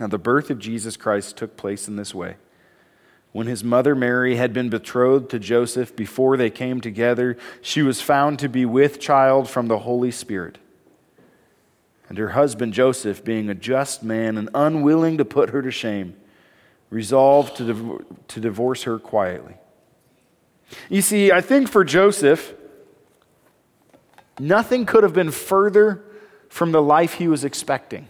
Now, the birth of Jesus Christ took place in this way. When his mother Mary had been betrothed to Joseph before they came together, she was found to be with child from the Holy Spirit. And her husband Joseph, being a just man and unwilling to put her to shame, resolved to, div- to divorce her quietly. You see, I think for Joseph, nothing could have been further from the life he was expecting.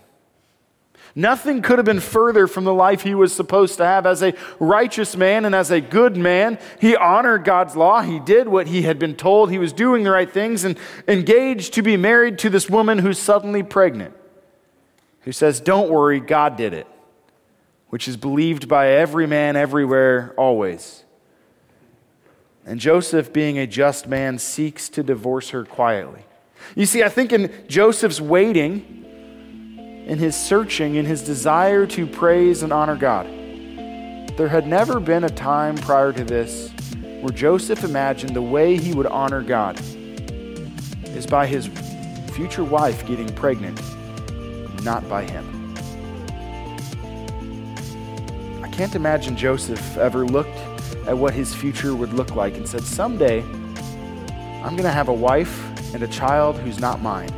Nothing could have been further from the life he was supposed to have. As a righteous man and as a good man, he honored God's law. He did what he had been told. He was doing the right things and engaged to be married to this woman who's suddenly pregnant, who says, Don't worry, God did it, which is believed by every man everywhere, always. And Joseph, being a just man, seeks to divorce her quietly. You see, I think in Joseph's waiting, in his searching, in his desire to praise and honor God. There had never been a time prior to this where Joseph imagined the way he would honor God is by his future wife getting pregnant, not by him. I can't imagine Joseph ever looked at what his future would look like and said, Someday, I'm going to have a wife and a child who's not mine.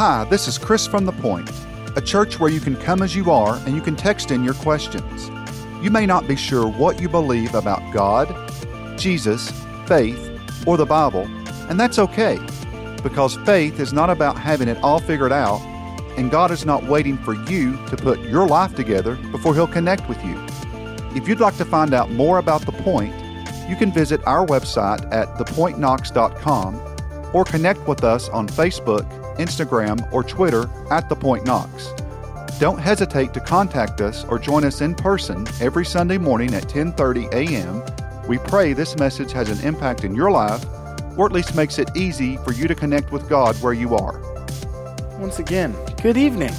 Hi, this is Chris from The Point a church where you can come as you are and you can text in your questions. You may not be sure what you believe about God, Jesus, faith, or the Bible, and that's okay, because faith is not about having it all figured out, and God is not waiting for you to put your life together before He'll connect with you. If you'd like to find out more about The Point, you can visit our website at thepointknox.com or connect with us on Facebook Instagram, or Twitter at The Point Knox. Don't hesitate to contact us or join us in person every Sunday morning at 10:30 a.m. We pray this message has an impact in your life or at least makes it easy for you to connect with God where you are. Once again, good evening.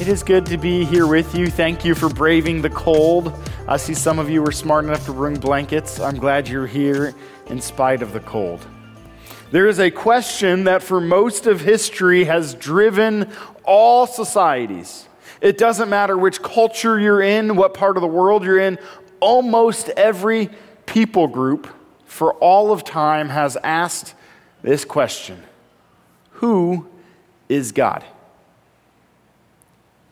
It is good to be here with you. Thank you for braving the cold. I see some of you were smart enough to bring blankets. I'm glad you're here in spite of the cold. There is a question that for most of history has driven all societies. It doesn't matter which culture you're in, what part of the world you're in, almost every people group for all of time has asked this question Who is God?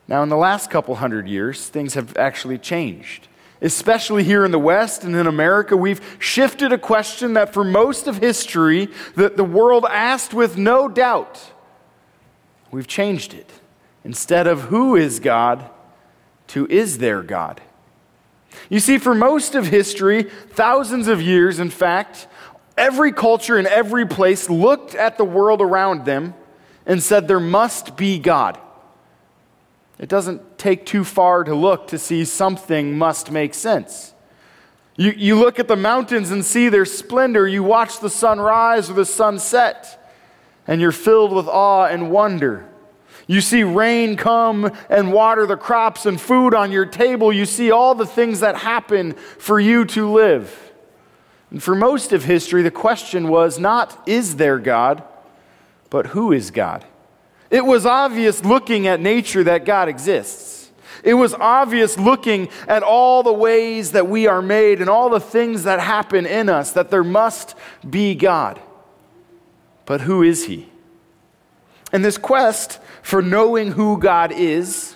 Now, in the last couple hundred years, things have actually changed especially here in the West and in America, we've shifted a question that for most of history that the world asked with no doubt. We've changed it. Instead of who is God to is there God? You see, for most of history, thousands of years, in fact, every culture in every place looked at the world around them and said, There must be God. It doesn't take too far to look to see something must make sense. You, you look at the mountains and see their splendor. You watch the sun rise or the sun set, and you're filled with awe and wonder. You see rain come and water the crops and food on your table. You see all the things that happen for you to live. And for most of history, the question was not, is there God, but who is God? It was obvious looking at nature that God exists. It was obvious looking at all the ways that we are made and all the things that happen in us that there must be God. But who is He? And this quest for knowing who God is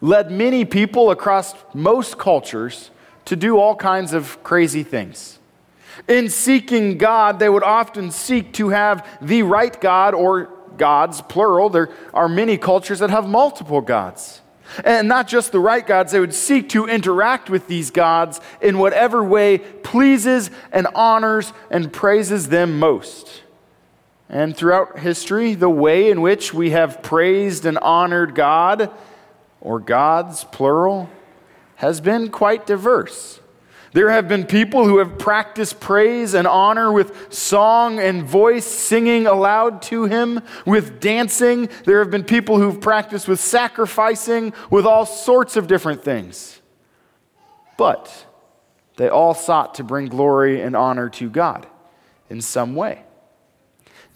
led many people across most cultures to do all kinds of crazy things. In seeking God, they would often seek to have the right God or gods, plural. There are many cultures that have multiple gods. And not just the right gods, they would seek to interact with these gods in whatever way pleases and honors and praises them most. And throughout history, the way in which we have praised and honored God, or gods, plural, has been quite diverse. There have been people who have practiced praise and honor with song and voice, singing aloud to Him, with dancing. There have been people who've practiced with sacrificing, with all sorts of different things. But they all sought to bring glory and honor to God in some way.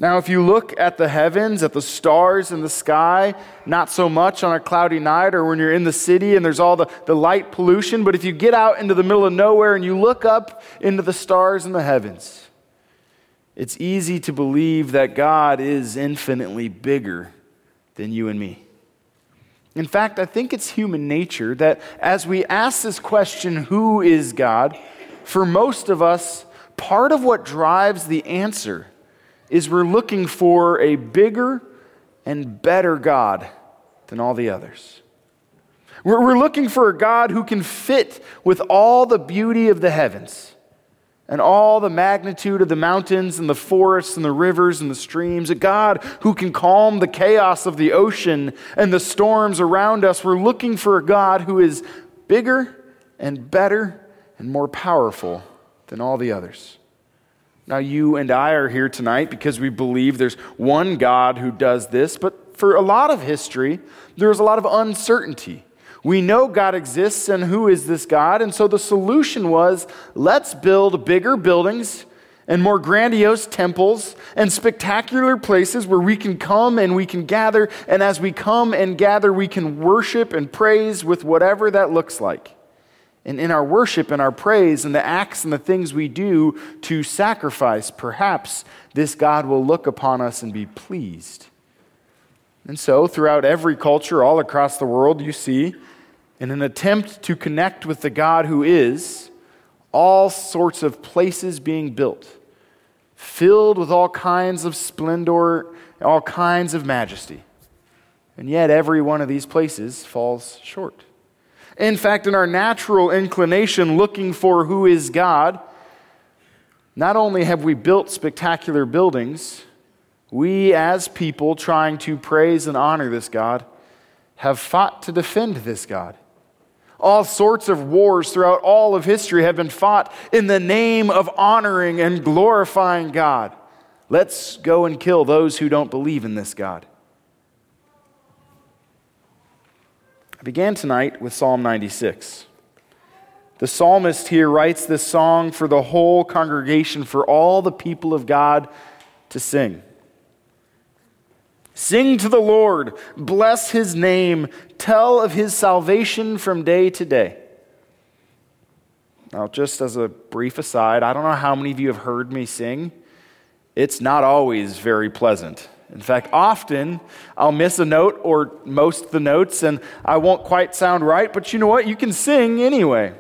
Now, if you look at the heavens, at the stars in the sky, not so much on a cloudy night or when you're in the city and there's all the, the light pollution, but if you get out into the middle of nowhere and you look up into the stars in the heavens, it's easy to believe that God is infinitely bigger than you and me. In fact, I think it's human nature that as we ask this question, who is God, for most of us, part of what drives the answer is we're looking for a bigger and better God than all the others. We're, we're looking for a God who can fit with all the beauty of the heavens and all the magnitude of the mountains and the forests and the rivers and the streams, a God who can calm the chaos of the ocean and the storms around us. We're looking for a God who is bigger and better and more powerful than all the others. Now, you and I are here tonight because we believe there's one God who does this, but for a lot of history, there was a lot of uncertainty. We know God exists and who is this God, and so the solution was let's build bigger buildings and more grandiose temples and spectacular places where we can come and we can gather, and as we come and gather, we can worship and praise with whatever that looks like and in our worship and our praise and the acts and the things we do to sacrifice, perhaps this God will look upon us and be pleased. And so, throughout every culture, all across the world, you see, in an attempt to connect with the God who is, all sorts of places being built, filled with all kinds of splendor, all kinds of majesty. And yet, every one of these places falls short. In fact, in our natural inclination looking for who is God, not only have we built spectacular buildings, we as people trying to praise and honor this God have fought to defend this God. All sorts of wars throughout all of history have been fought in the name of honoring and glorifying God. Let's go and kill those who don't believe in this God. I began tonight with Psalm 96. The psalmist here writes this song for the whole congregation, for all the people of God to sing. Sing to the Lord, bless his name, tell of his salvation from day to day. Now, just as a brief aside, I don't know how many of you have heard me sing. It's not always very pleasant. In fact, often I'll miss a note or most the notes and I won't quite sound right, but you know what? You can sing anyway.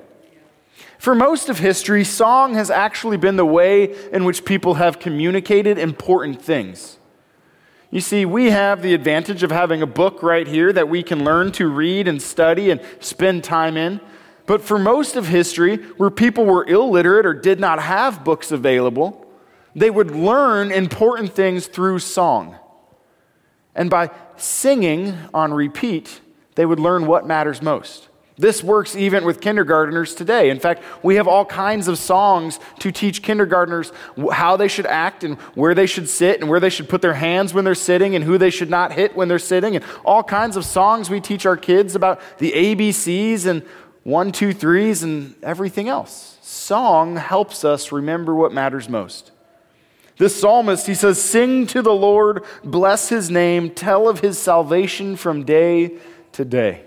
For most of history, song has actually been the way in which people have communicated important things. You see, we have the advantage of having a book right here that we can learn to read and study and spend time in. But for most of history, where people were illiterate or did not have books available, they would learn important things through song. And by singing on repeat, they would learn what matters most. This works even with kindergarteners today. In fact, we have all kinds of songs to teach kindergarteners how they should act and where they should sit and where they should put their hands when they're sitting and who they should not hit when they're sitting, and all kinds of songs we teach our kids about the ABCs and one, two, threes and everything else. Song helps us remember what matters most. This psalmist, he says, Sing to the Lord, bless his name, tell of his salvation from day to day.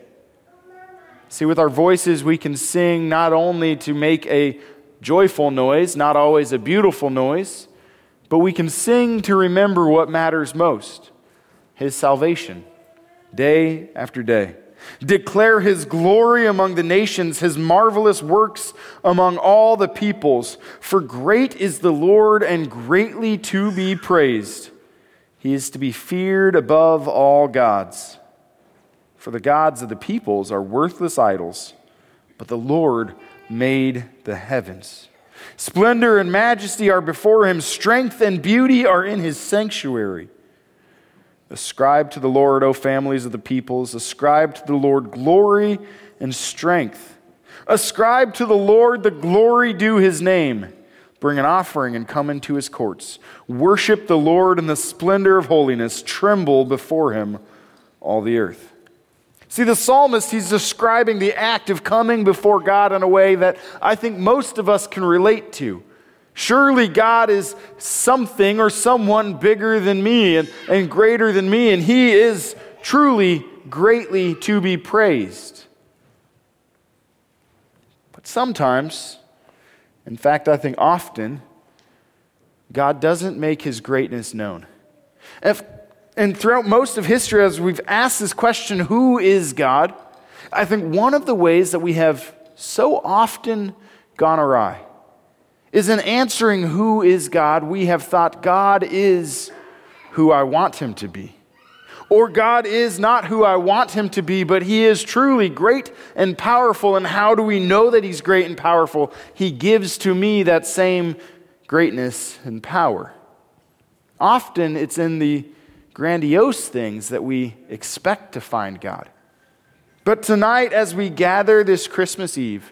See, with our voices, we can sing not only to make a joyful noise, not always a beautiful noise, but we can sing to remember what matters most his salvation, day after day. Declare his glory among the nations, his marvelous works among all the peoples. For great is the Lord and greatly to be praised. He is to be feared above all gods. For the gods of the peoples are worthless idols, but the Lord made the heavens. Splendor and majesty are before him, strength and beauty are in his sanctuary. Ascribe to the Lord, O families of the peoples. Ascribe to the Lord glory and strength. Ascribe to the Lord the glory due his name. Bring an offering and come into his courts. Worship the Lord in the splendor of holiness. Tremble before him, all the earth. See, the psalmist, he's describing the act of coming before God in a way that I think most of us can relate to. Surely God is something or someone bigger than me and, and greater than me, and He is truly greatly to be praised. But sometimes, in fact, I think often, God doesn't make His greatness known. If, and throughout most of history, as we've asked this question, who is God? I think one of the ways that we have so often gone awry is in answering who is God, we have thought God is who I want him to be. Or God is not who I want him to be, but he is truly great and powerful. And how do we know that he's great and powerful? He gives to me that same greatness and power. Often it's in the grandiose things that we expect to find God. But tonight, as we gather this Christmas Eve,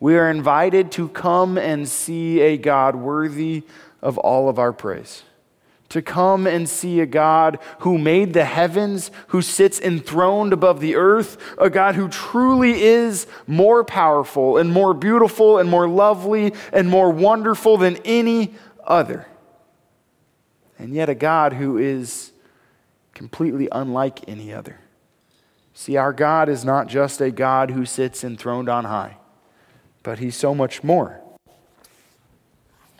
we are invited to come and see a God worthy of all of our praise. To come and see a God who made the heavens, who sits enthroned above the earth, a God who truly is more powerful and more beautiful and more lovely and more wonderful than any other. And yet, a God who is completely unlike any other. See, our God is not just a God who sits enthroned on high but he's so much more.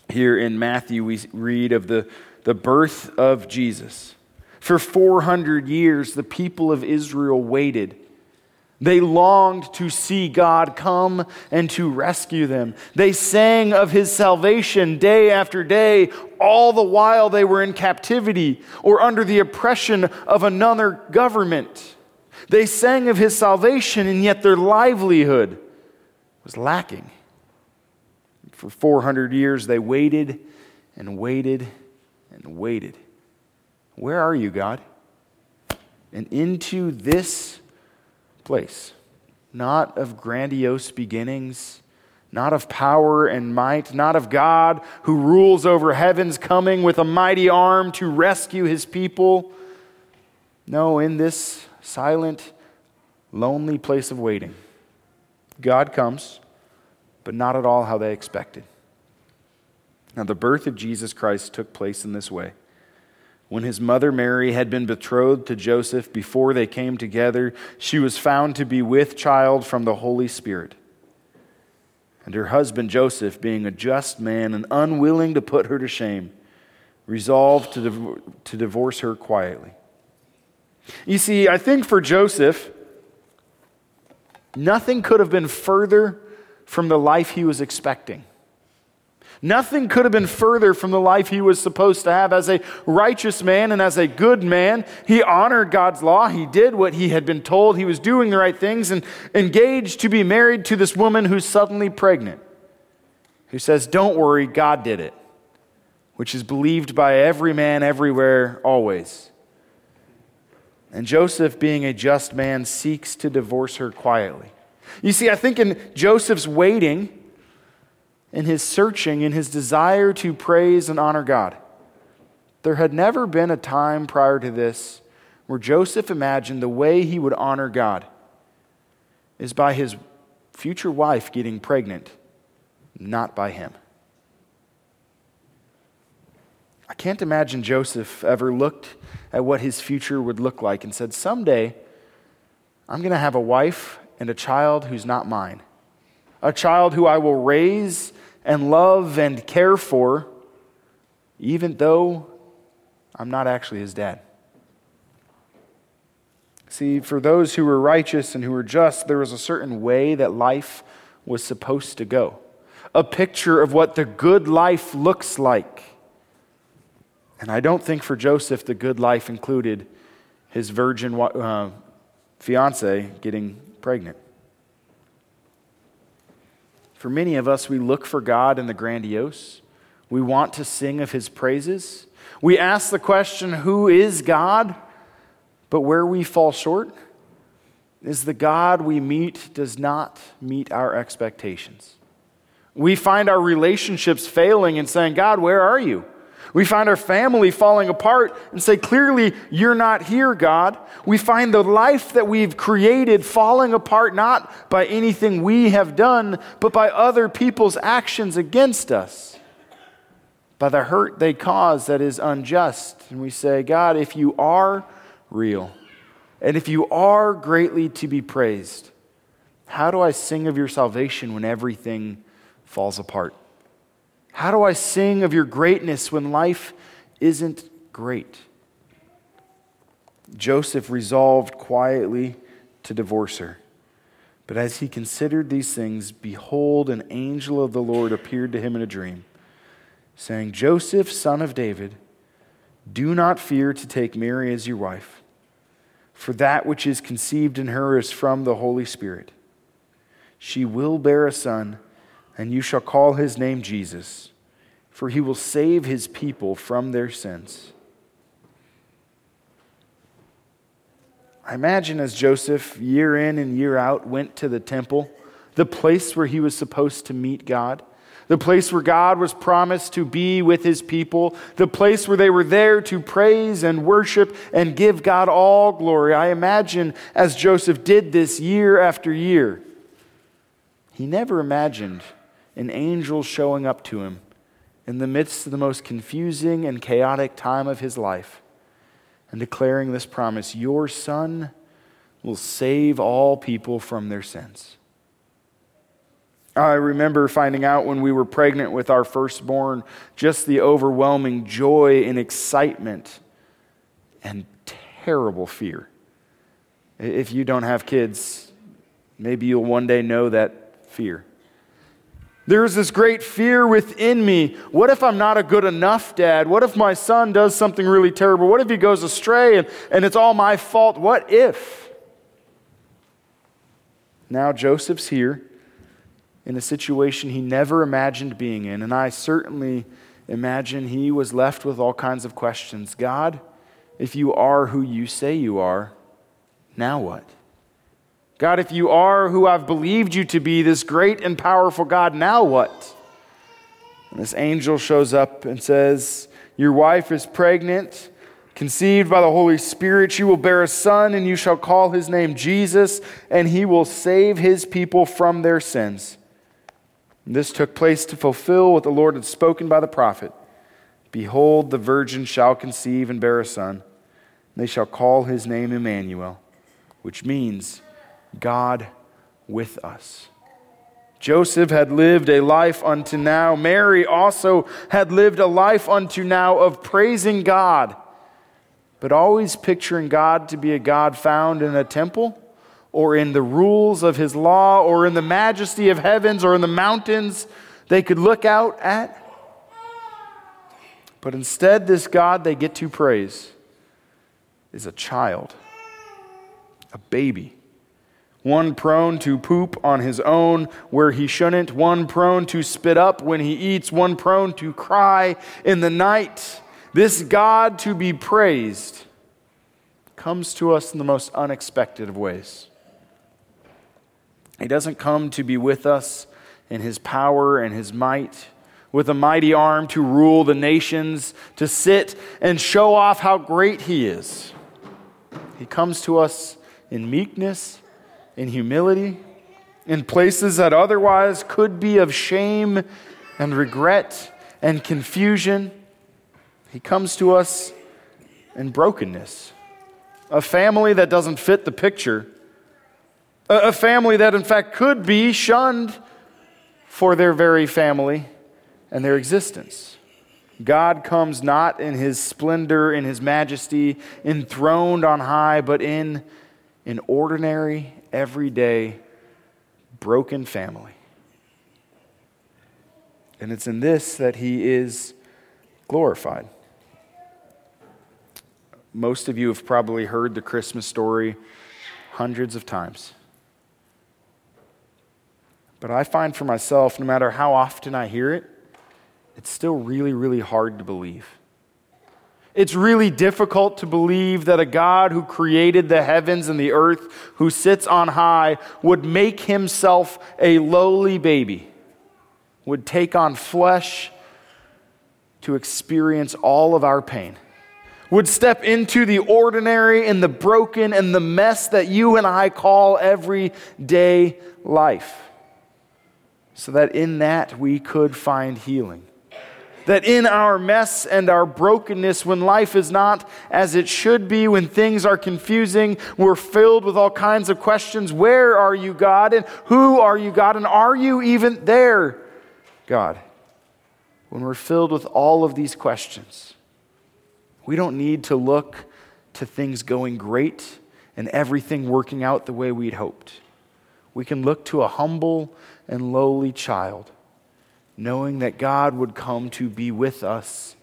Here in Matthew, we read of the, the birth of Jesus. For 400 years, the people of Israel waited. They longed to see God come and to rescue them. They sang of his salvation day after day, all the while they were in captivity or under the oppression of another government. They sang of his salvation, and yet their livelihood was lacking. For 400 years, they waited and waited and waited. Where are you, God? And into this place, not of grandiose beginnings, not of power and might, not of God who rules over heavens, coming with a mighty arm to rescue his people. No, in this silent, lonely place of waiting God comes, but not at all how they expected. Now, the birth of Jesus Christ took place in this way. When his mother Mary had been betrothed to Joseph before they came together, she was found to be with child from the Holy Spirit. And her husband Joseph, being a just man and unwilling to put her to shame, resolved to, div- to divorce her quietly. You see, I think for Joseph, Nothing could have been further from the life he was expecting. Nothing could have been further from the life he was supposed to have. As a righteous man and as a good man, he honored God's law. He did what he had been told. He was doing the right things and engaged to be married to this woman who's suddenly pregnant, who says, Don't worry, God did it, which is believed by every man everywhere, always. And Joseph, being a just man, seeks to divorce her quietly. You see, I think in Joseph's waiting, in his searching, in his desire to praise and honor God, there had never been a time prior to this where Joseph imagined the way he would honor God is by his future wife getting pregnant, not by him. I can't imagine Joseph ever looked at what his future would look like and said, Someday, I'm going to have a wife and a child who's not mine, a child who I will raise and love and care for, even though I'm not actually his dad. See, for those who were righteous and who were just, there was a certain way that life was supposed to go. A picture of what the good life looks like. And I don't think for Joseph the good life included his virgin uh, fiance getting pregnant. For many of us, we look for God in the grandiose. We want to sing of his praises. We ask the question, Who is God? But where we fall short is the God we meet does not meet our expectations. We find our relationships failing and saying, God, where are you? We find our family falling apart and say, Clearly, you're not here, God. We find the life that we've created falling apart not by anything we have done, but by other people's actions against us. by the hurt they cause that is unjust. And we say, God, if you are real, and if you are greatly to be praised, how do I sing of your salvation when everything falls apart? How do I sing of your greatness when life isn't great? Joseph resolved quietly to divorce her. But as he considered these things, behold, an angel of the Lord appeared to him in a dream, saying, Joseph, son of David, do not fear to take Mary as your wife for that which is conceived in her is from the Holy Spirit. She will bear a son, and you shall call his name Jesus, for he will save his people from their sins. I imagine as Joseph, year in and year out, went to the temple, the place where he was supposed to meet God the place where God was promised to be with his people, the place where they were there to praise and worship and give God all glory. I imagine as Joseph did this year after year, he never imagined an angel showing up to him in the midst of the most confusing and chaotic time of his life and declaring this promise Your son will save all people from their sins. I remember finding out when we were pregnant with our firstborn just the overwhelming joy and excitement and terrible fear. If you don't have kids, maybe you'll one day know that fear. There's this great fear within me. What if I'm not a good enough dad? What if my son does something really terrible? What if he goes astray and, and it's all my fault? What if? Now Joseph's here in a situation he never imagined being in. And I certainly imagine he was left with all kinds of questions. God, if you are who you say you are, now what? God, if you are who I've believed you to be, this great and powerful God, now what? And this angel shows up and says, Your wife is pregnant, conceived by the Holy Spirit. She will bear a son, and you shall call his name Jesus, and he will save his people from their sins. This took place to fulfill what the Lord had spoken by the prophet Behold, the virgin shall conceive and bear a son, and they shall call his name Emmanuel, which means God with us. Joseph had lived a life unto now. Mary also had lived a life unto now of praising God, but always picturing God to be a God found in a temple or in the rules of his law or in the majesty of heavens or in the mountains they could look out at. But instead, this God they get to praise is a child, a baby. One prone to poop on his own where he shouldn't, one prone to spit up when he eats, one prone to cry in the night. This God to be praised comes to us in the most unexpected of ways. He doesn't come to be with us in his power and his might, with a mighty arm to rule the nations, to sit and show off how great he is. He comes to us in meekness, in humility, in places that otherwise could be of shame and regret and confusion. He comes to us in brokenness, a family that doesn't fit the picture a family that, in fact, could be shunned for their very family and their existence. God comes not in his splendor, in his majesty, enthroned on high, but in an ordinary, everyday, broken family. And it's in this that he is glorified. Most of you have probably heard the Christmas story hundreds of times. But I find for myself, no matter how often I hear it, it's still really, really hard to believe. It's really difficult to believe that a God who created the heavens and the earth, who sits on high, would make himself a lowly baby, would take on flesh to experience all of our pain, would step into the ordinary and the broken and the mess that you and I call everyday life so that in that we could find healing. That in our mess and our brokenness, when life is not as it should be, when things are confusing, we're filled with all kinds of questions where are you, God? And who are you, God? And are you even there, God? When we're filled with all of these questions, we don't need to look to things going great and everything working out the way we'd hoped. We can look to a humble and lowly child, knowing that God would come to be with us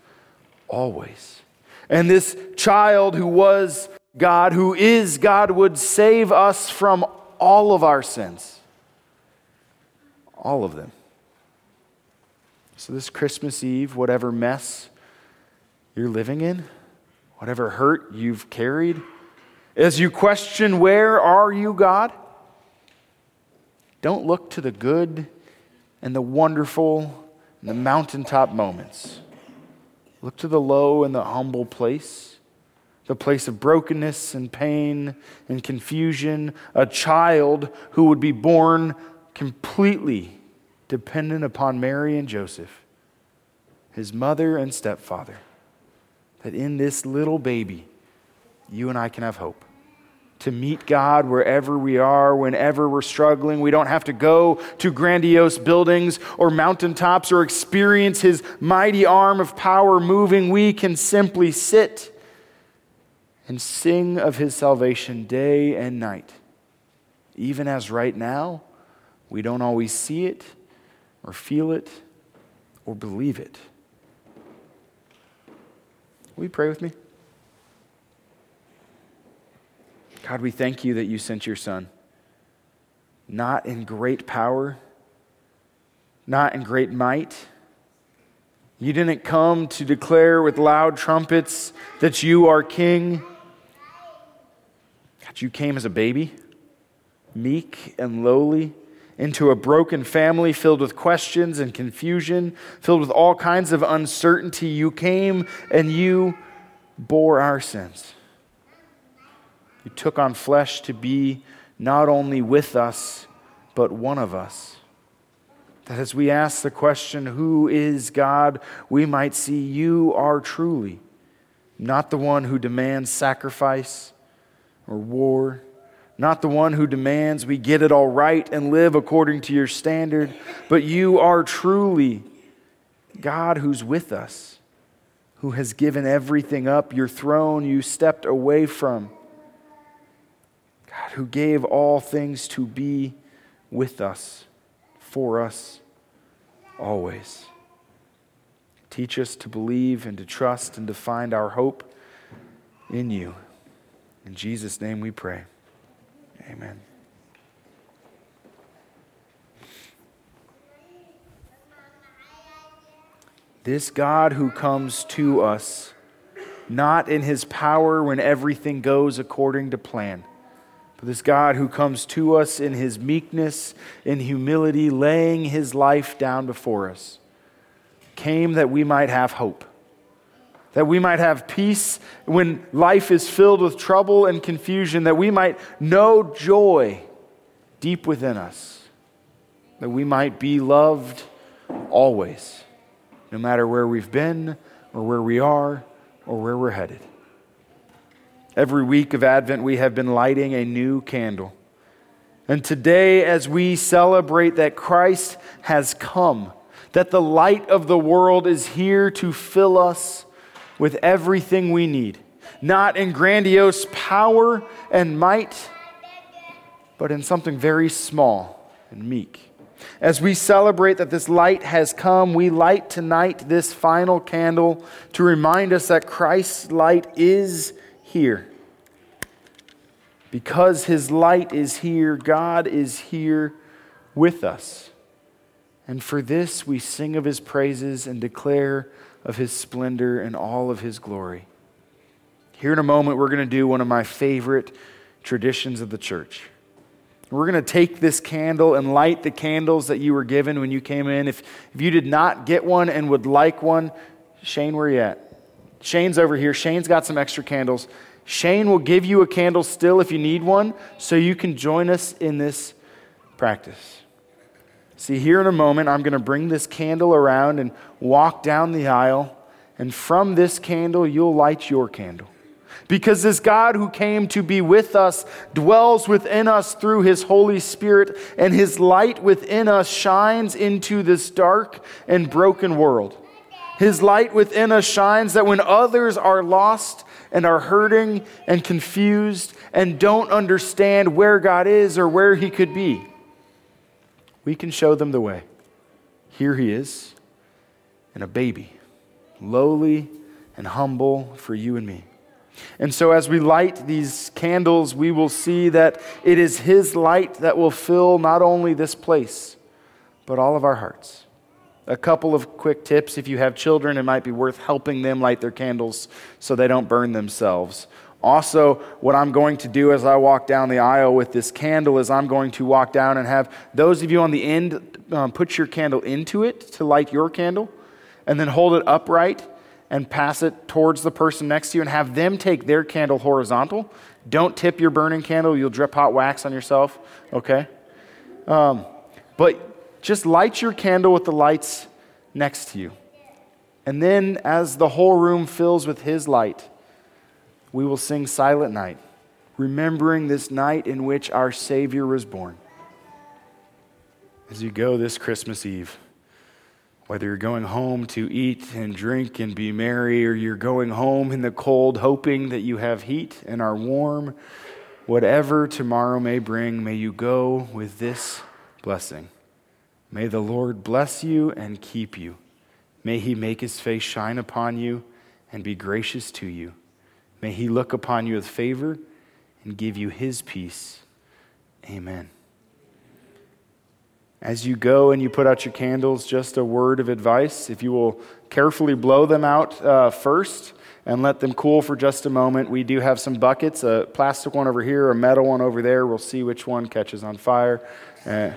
always. And this child who was God, who is God, would save us from all of our sins. All of them. So, this Christmas Eve, whatever mess you're living in, whatever hurt you've carried, as you question, Where are you, God? Don't look to the good and the wonderful and the mountaintop moments. Look to the low and the humble place, the place of brokenness and pain and confusion, a child who would be born completely dependent upon Mary and Joseph, his mother and stepfather that in this little baby, you and I can have hope. To meet God wherever we are, whenever we're struggling. We don't have to go to grandiose buildings or mountaintops or experience His mighty arm of power moving. We can simply sit and sing of His salvation day and night. Even as right now, we don't always see it or feel it or believe it. Will you pray with me? God, we thank you that you sent your Son, not in great power, not in great might. You didn't come to declare with loud trumpets that you are King. God, you came as a baby, meek and lowly, into a broken family filled with questions and confusion, filled with all kinds of uncertainty. You came and you bore our sins. You took on flesh to be not only with us, but one of us. That as we ask the question, Who is God? we might see you are truly not the one who demands sacrifice or war not the one who demands we get it all right and live according to your standard, but you are truly God who's with us, who has given everything up, your throne you stepped away from. God who gave all things to be with us, for us, always. Teach us to believe and to trust and to find our hope in you. In Jesus' name we pray. Amen. This God who comes to us, not in his power when everything goes according to plan, but this God who comes to us in his meekness, in humility, laying his life down before us, came that we might have hope that we might have peace when life is filled with trouble and confusion, that we might know joy deep within us, that we might be loved always, no matter where we've been or where we are or where we're headed. Every week of Advent, we have been lighting a new candle. And today, as we celebrate that Christ has come, that the light of the world is here to fill us with everything we need, not in grandiose power and might, but in something very small and meek. As we celebrate that this light has come, we light tonight this final candle to remind us that Christ's light is here. Because his light is here, God is here with us. And for this we sing of his praises and declare of his splendor and all of his glory. Here in a moment, we're going to do one of my favorite traditions of the church. We're going to take this candle and light the candles that you were given when you came in. If, if you did not get one and would like one, Shane, where are you at? Shane's over here. Shane's got some extra candles. Shane will give you a candle still if you need one, so you can join us in this practice. See, here in a moment, I'm going to bring this candle around and walk down the aisle, and from this candle, you'll light your candle. Because this God who came to be with us dwells within us through his Holy Spirit, and his light within us shines into this dark and broken world. His light within us shines that when others are lost and are hurting and confused and don't understand where God is or where he could be, we can show them the way. Here he is, and a baby, lowly and humble for you and me. And so, as we light these candles, we will see that it is His light that will fill not only this place, but all of our hearts. A couple of quick tips if you have children, it might be worth helping them light their candles so they don't burn themselves. Also, what I'm going to do as I walk down the aisle with this candle is I'm going to walk down and have those of you on the end um, put your candle into it to light your candle, and then hold it upright and pass it towards the person next to you and have them take their candle horizontal. Don't tip your burning candle, you'll drip hot wax on yourself, okay? Um, but just light your candle with the lights next to you. And then, as the whole room fills with His light, we will sing Silent Night, remembering this night in which our Savior was born. As you go this Christmas Eve, whether you're going home to eat and drink and be merry, or you're going home in the cold hoping that you have heat and are warm, whatever tomorrow may bring, may you go with this blessing. May the Lord bless you and keep you. May he make his face shine upon you and be gracious to you. May he look upon you with favor and give you his peace. Amen. As you go and you put out your candles, just a word of advice. If you will carefully blow them out uh, first and let them cool for just a moment, we do have some buckets a plastic one over here, a metal one over there. We'll see which one catches on fire. Uh,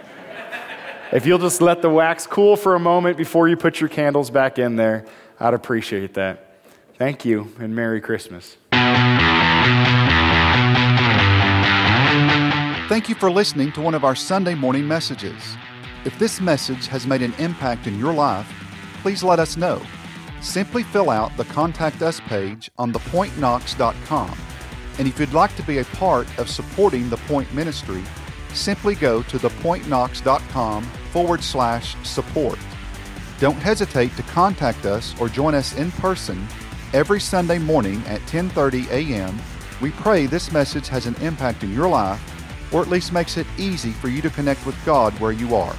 if you'll just let the wax cool for a moment before you put your candles back in there, I'd appreciate that. Thank you, and Merry Christmas. Thank you for listening to one of our Sunday morning messages. If this message has made an impact in your life, please let us know. Simply fill out the Contact Us page on thepointknox.com. And if you'd like to be a part of supporting the Point Ministry, simply go to thepointknox.com forward slash support. Don't hesitate to contact us or join us in person every Sunday morning at 10:30 a.m. We pray this message has an impact in your life or at least makes it easy for you to connect with God where you are.